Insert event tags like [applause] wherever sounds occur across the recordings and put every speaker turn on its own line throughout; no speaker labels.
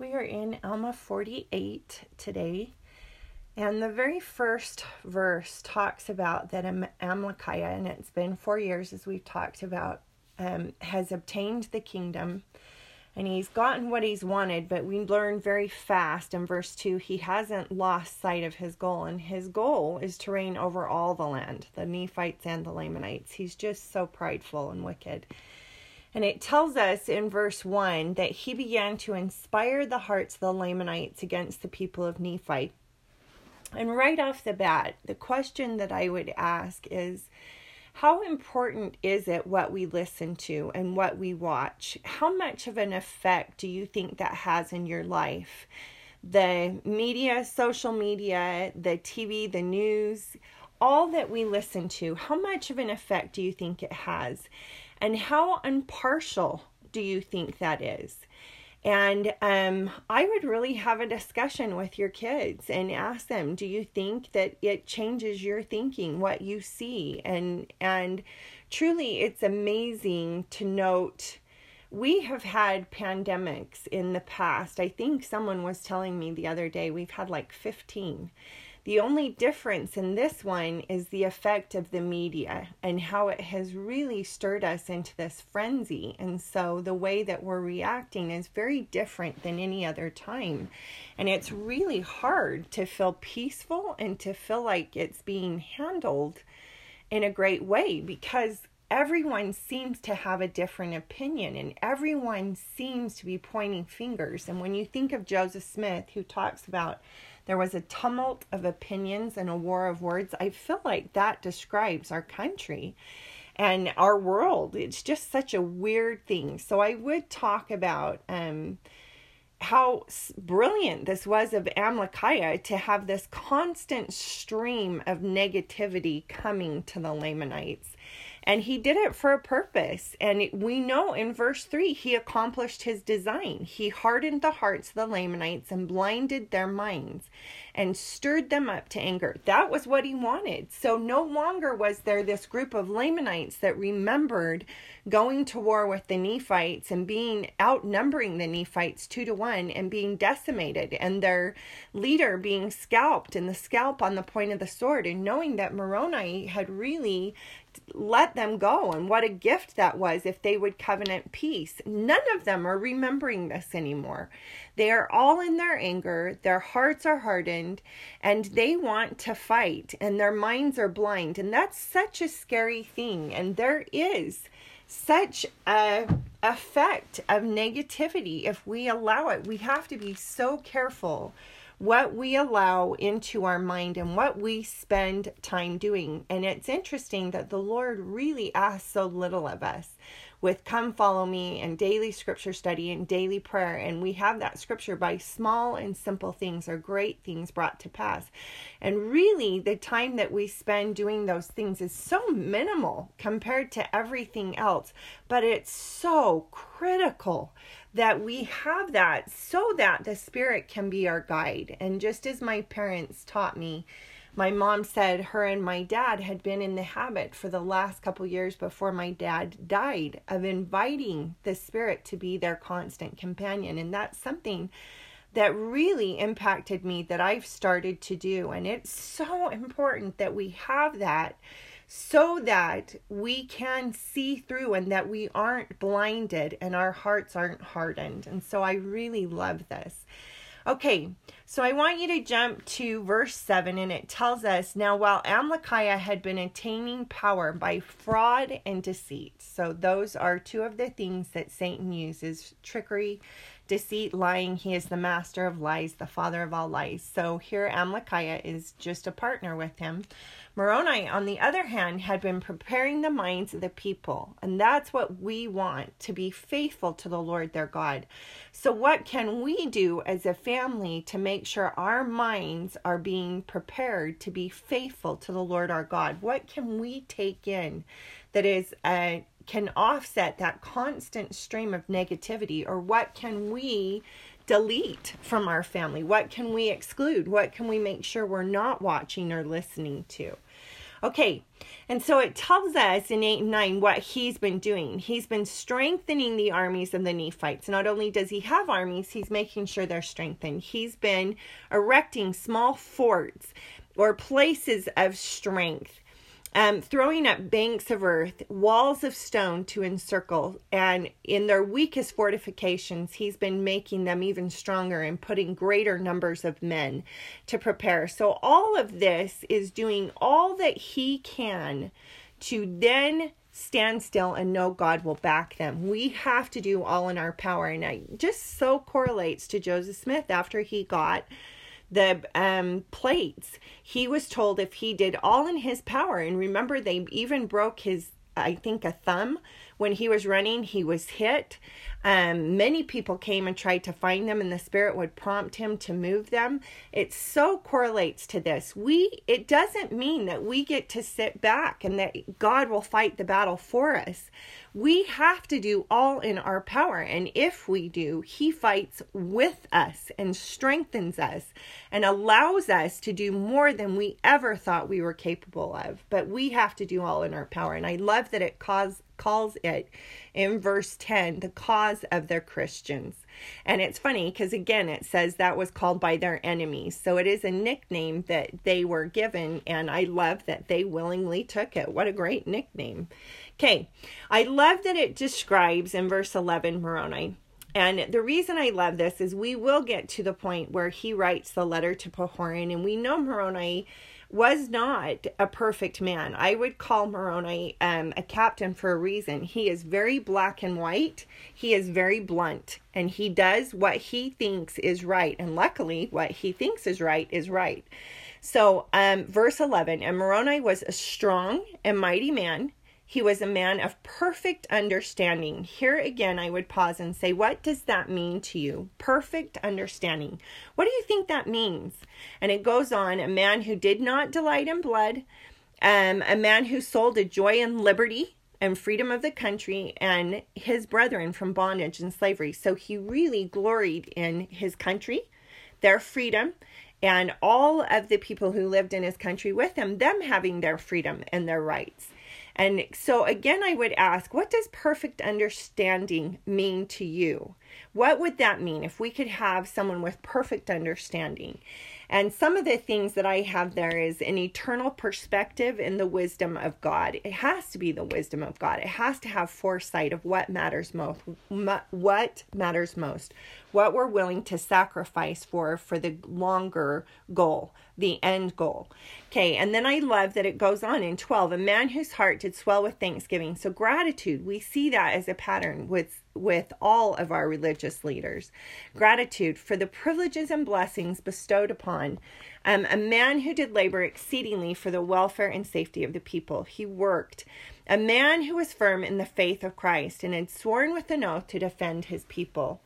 We are in Alma 48 today, and the very first verse talks about that Amalickiah, and it's been four years as we've talked about, um, has obtained the kingdom and he's gotten what he's wanted, but we learn very fast in verse 2 he hasn't lost sight of his goal, and his goal is to reign over all the land, the Nephites and the Lamanites. He's just so prideful and wicked. And it tells us in verse 1 that he began to inspire the hearts of the Lamanites against the people of Nephi. And right off the bat, the question that I would ask is how important is it what we listen to and what we watch? How much of an effect do you think that has in your life? The media, social media, the TV, the news, all that we listen to, how much of an effect do you think it has? And how impartial do you think that is? And um, I would really have a discussion with your kids and ask them, do you think that it changes your thinking, what you see? And and truly it's amazing to note we have had pandemics in the past. I think someone was telling me the other day we've had like 15. The only difference in this one is the effect of the media and how it has really stirred us into this frenzy. And so the way that we're reacting is very different than any other time. And it's really hard to feel peaceful and to feel like it's being handled in a great way because everyone seems to have a different opinion and everyone seems to be pointing fingers. And when you think of Joseph Smith, who talks about there was a tumult of opinions and a war of words. I feel like that describes our country and our world. It's just such a weird thing. So I would talk about um, how brilliant this was of Amalickiah to have this constant stream of negativity coming to the Lamanites. And he did it for a purpose. And we know in verse 3, he accomplished his design. He hardened the hearts of the Lamanites and blinded their minds and stirred them up to anger. That was what he wanted. So no longer was there this group of Lamanites that remembered going to war with the Nephites and being outnumbering the Nephites two to one and being decimated and their leader being scalped and the scalp on the point of the sword and knowing that Moroni had really let them go and what a gift that was if they would covenant peace. None of them are remembering this anymore. They are all in their anger, their hearts are hardened, and they want to fight, and their minds are blind. And that's such a scary thing. And there is such a effect of negativity if we allow it. We have to be so careful what we allow into our mind and what we spend time doing. And it's interesting that the Lord really asks so little of us with Come Follow Me and daily scripture study and daily prayer. And we have that scripture by small and simple things or great things brought to pass. And really, the time that we spend doing those things is so minimal compared to everything else, but it's so critical that we have that so that the Spirit can be our guide. And just as my parents taught me, my mom said her and my dad had been in the habit for the last couple years before my dad died of inviting the spirit to be their constant companion. And that's something that really impacted me that I've started to do. And it's so important that we have that so that we can see through and that we aren't blinded and our hearts aren't hardened. And so I really love this Okay, so I want you to jump to verse 7, and it tells us now while Amalickiah had been attaining power by fraud and deceit. So, those are two of the things that Satan uses trickery, deceit, lying. He is the master of lies, the father of all lies. So, here Amalickiah is just a partner with him. Moroni, on the other hand, had been preparing the minds of the people, and that's what we want to be faithful to the Lord their God. So, what can we do as a family to make sure our minds are being prepared to be faithful to the Lord our God? What can we take in that is uh, can offset that constant stream of negativity, or what can we delete from our family? What can we exclude? What can we make sure we're not watching or listening to? Okay, and so it tells us in 8 and 9 what he's been doing. He's been strengthening the armies of the Nephites. Not only does he have armies, he's making sure they're strengthened. He's been erecting small forts or places of strength um, throwing up banks of earth, walls of stone to encircle, and in their weakest fortifications, he's been making them even stronger and putting greater numbers of men to prepare. So, all of this is doing all that he can to then stand still and know God will back them. We have to do all in our power. And it just so correlates to Joseph Smith after he got the um, plates. He was told if he did all in his power, and remember, they even broke his, I think, a thumb when he was running, he was hit. Um, many people came and tried to find them, and the Spirit would prompt him to move them. It so correlates to this. We it doesn't mean that we get to sit back and that God will fight the battle for us. We have to do all in our power, and if we do, He fights with us and strengthens us and allows us to do more than we ever thought we were capable of. But we have to do all in our power, and I love that it cause calls it in verse 10 the cause of their Christians. And it's funny because again, it says that was called by their enemies. So it is a nickname that they were given, and I love that they willingly took it. What a great nickname. Okay, I love that it describes in verse 11 Moroni. And the reason I love this is we will get to the point where he writes the letter to Pahoran, and we know Moroni was not a perfect man. I would call Moroni um, a captain for a reason. He is very black and white, he is very blunt, and he does what he thinks is right. And luckily, what he thinks is right is right. So, um, verse 11 And Moroni was a strong and mighty man he was a man of perfect understanding. Here again, I would pause and say, What does that mean to you? Perfect understanding. What do you think that means? And it goes on a man who did not delight in blood, um, a man who sold a joy and liberty and freedom of the country and his brethren from bondage and slavery. So he really gloried in his country, their freedom, and all of the people who lived in his country with him, them having their freedom and their rights. And so, again, I would ask, what does perfect understanding mean to you? What would that mean if we could have someone with perfect understanding? And some of the things that I have there is an eternal perspective in the wisdom of God. It has to be the wisdom of God. It has to have foresight of what matters most. What matters most. What we're willing to sacrifice for for the longer goal, the end goal. Okay, and then I love that it goes on in 12. A man whose heart did swell with thanksgiving. So gratitude, we see that as a pattern with with all of our religious leaders. Gratitude for the privileges and blessings bestowed upon um, a man who did labor exceedingly for the welfare and safety of the people. He worked. A man who was firm in the faith of Christ and had sworn with an oath to defend his people,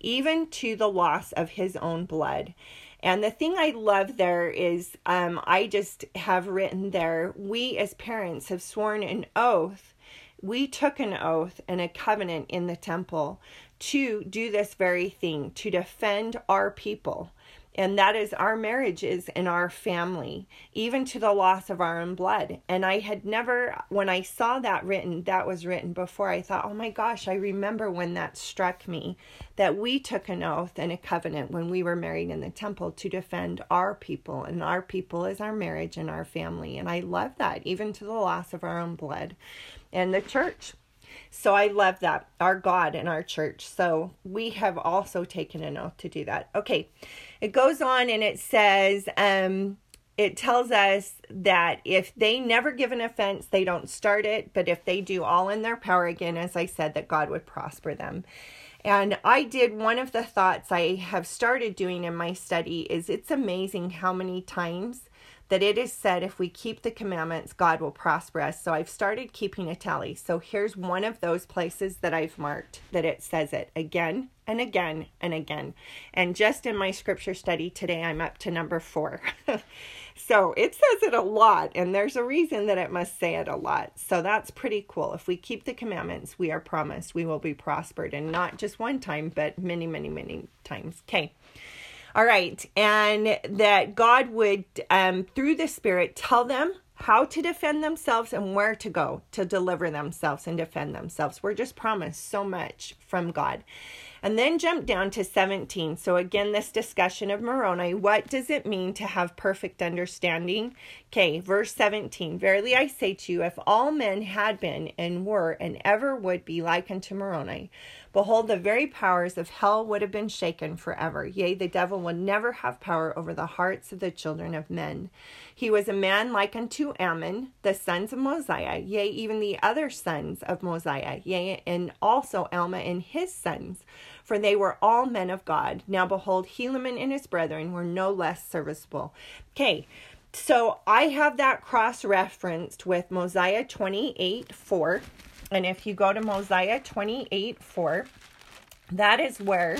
even to the loss of his own blood. And the thing I love there is um, I just have written there, we as parents have sworn an oath we took an oath and a covenant in the temple to do this very thing, to defend our people. And that is our marriages and our family, even to the loss of our own blood. And I had never, when I saw that written, that was written before, I thought, oh my gosh, I remember when that struck me that we took an oath and a covenant when we were married in the temple to defend our people. And our people is our marriage and our family. And I love that, even to the loss of our own blood and the church. So I love that, our God and our church. So we have also taken an oath to do that. Okay, it goes on and it says, um, it tells us that if they never give an offense, they don't start it. But if they do all in their power, again, as I said, that God would prosper them. And I did one of the thoughts I have started doing in my study is it's amazing how many times that it is said if we keep the commandments, God will prosper us. So I've started keeping a tally. So here's one of those places that I've marked that it says it again and again and again. And just in my scripture study today, I'm up to number four. [laughs] so it says it a lot, and there's a reason that it must say it a lot. So that's pretty cool. If we keep the commandments, we are promised we will be prospered, and not just one time, but many, many, many times. Okay. All right. And that God would, um, through the Spirit, tell them how to defend themselves and where to go to deliver themselves and defend themselves. We're just promised so much from God. And then jump down to 17. So, again, this discussion of Moroni. What does it mean to have perfect understanding? Okay, verse 17. Verily I say to you, if all men had been and were and ever would be like unto Moroni, behold, the very powers of hell would have been shaken forever. Yea, the devil would never have power over the hearts of the children of men. He was a man like unto Ammon, the sons of Mosiah, yea, even the other sons of Mosiah, yea, and also Alma and his sons, for they were all men of God. Now behold, Helaman and his brethren were no less serviceable. Okay, so I have that cross referenced with Mosiah 28 4. And if you go to Mosiah 28 4, that is where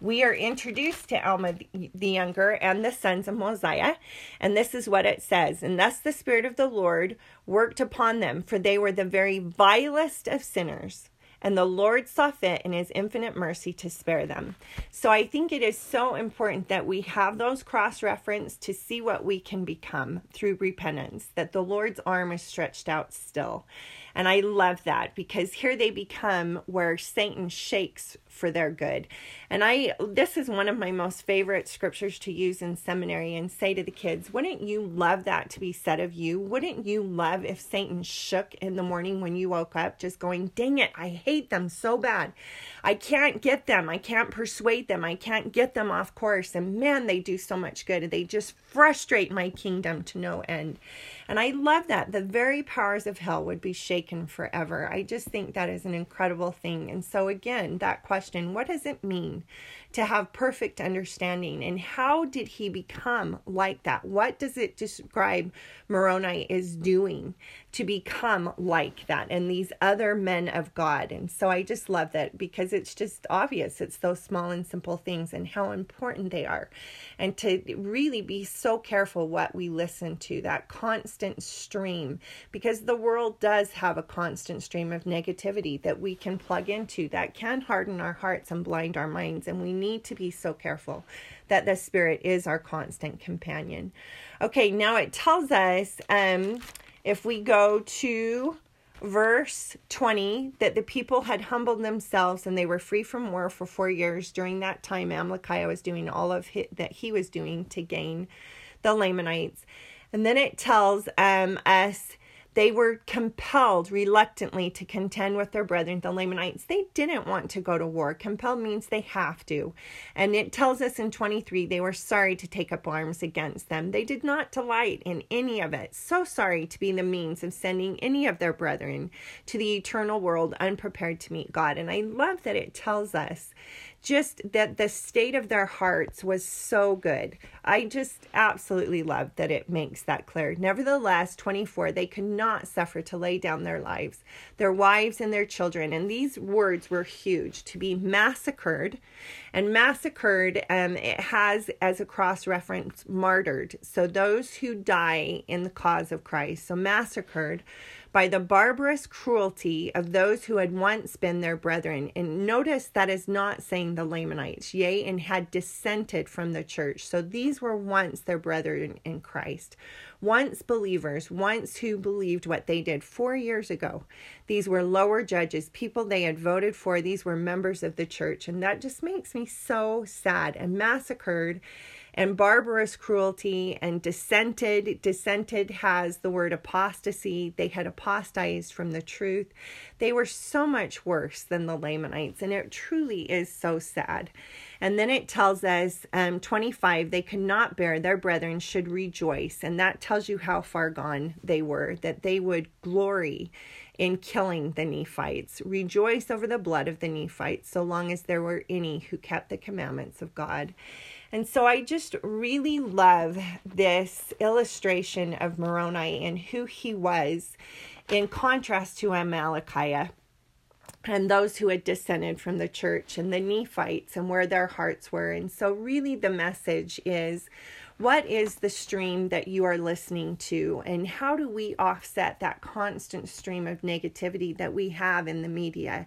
we are introduced to Alma the younger and the sons of Mosiah. And this is what it says And thus the Spirit of the Lord worked upon them, for they were the very vilest of sinners. And the Lord saw fit in his infinite mercy to spare them. So I think it is so important that we have those cross reference to see what we can become through repentance, that the Lord's arm is stretched out still. And I love that because here they become where Satan shakes for their good. And I this is one of my most favorite scriptures to use in seminary and say to the kids, wouldn't you love that to be said of you? Wouldn't you love if Satan shook in the morning when you woke up just going, "Dang it, I hate them so bad. I can't get them. I can't persuade them. I can't get them off course." And man, they do so much good. They just frustrate my kingdom to no end. And I love that. The very powers of hell would be shaken forever. I just think that is an incredible thing. And so, again, that question what does it mean to have perfect understanding? And how did he become like that? What does it describe Moroni is doing to become like that and these other men of God? And so, I just love that because it's just obvious. It's those small and simple things and how important they are. And to really be so careful what we listen to, that constant stream because the world does have a constant stream of negativity that we can plug into that can harden our hearts and blind our minds. And we need to be so careful that the Spirit is our constant companion. Okay, now it tells us um, if we go to verse 20 that the people had humbled themselves and they were free from war for four years. During that time, Amalickiah was doing all of his, that he was doing to gain the Lamanites. And then it tells um, us they were compelled reluctantly to contend with their brethren, the Lamanites. They didn't want to go to war. Compelled means they have to. And it tells us in 23 they were sorry to take up arms against them. They did not delight in any of it. So sorry to be the means of sending any of their brethren to the eternal world unprepared to meet God. And I love that it tells us just that the state of their hearts was so good. I just absolutely love that it makes that clear. Nevertheless, 24, they could not suffer to lay down their lives, their wives and their children. And these words were huge to be massacred. And massacred, um, it has as a cross reference martyred. So those who die in the cause of Christ. So massacred by the barbarous cruelty of those who had once been their brethren. And notice that is not saying the Lamanites, yea, and had dissented from the church. So these were once their brethren in Christ, once believers, once who believed what they did four years ago. These were lower judges, people they had voted for. These were members of the church. And that just makes me so sad and massacred and barbarous cruelty and dissented. Dissented has the word apostasy. They had apostatized from the truth. They were so much worse than the Lamanites, and it truly is so sad. And then it tells us, um, 25, they could not bear their brethren should rejoice. And that tells you how far gone they were, that they would glory in killing the Nephites, rejoice over the blood of the Nephites, so long as there were any who kept the commandments of God. And so I just really love this illustration of Moroni and who he was in contrast to Amalickiah and those who had descended from the church and the Nephites and where their hearts were. And so, really, the message is what is the stream that you are listening to, and how do we offset that constant stream of negativity that we have in the media?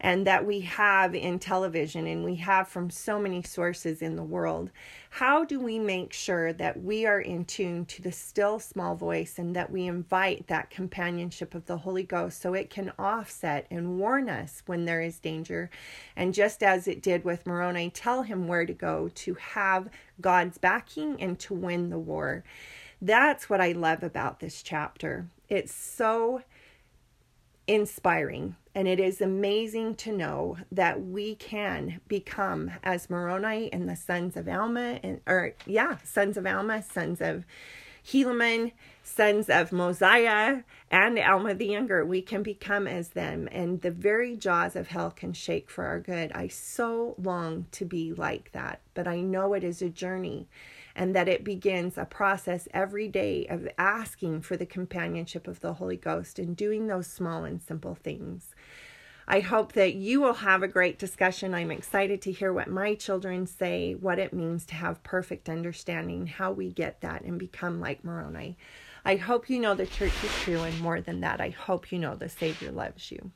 And that we have in television and we have from so many sources in the world. How do we make sure that we are in tune to the still small voice and that we invite that companionship of the Holy Ghost so it can offset and warn us when there is danger? And just as it did with Moroni, tell him where to go to have God's backing and to win the war. That's what I love about this chapter. It's so inspiring. And it is amazing to know that we can become as Moroni and the sons of Alma, and or yeah, sons of Alma, sons of Helaman, sons of Mosiah, and Alma the Younger. We can become as them, and the very jaws of hell can shake for our good. I so long to be like that, but I know it is a journey and that it begins a process every day of asking for the companionship of the Holy Ghost and doing those small and simple things. I hope that you will have a great discussion. I'm excited to hear what my children say, what it means to have perfect understanding, how we get that and become like Moroni. I hope you know the church is true, and more than that, I hope you know the Savior loves you.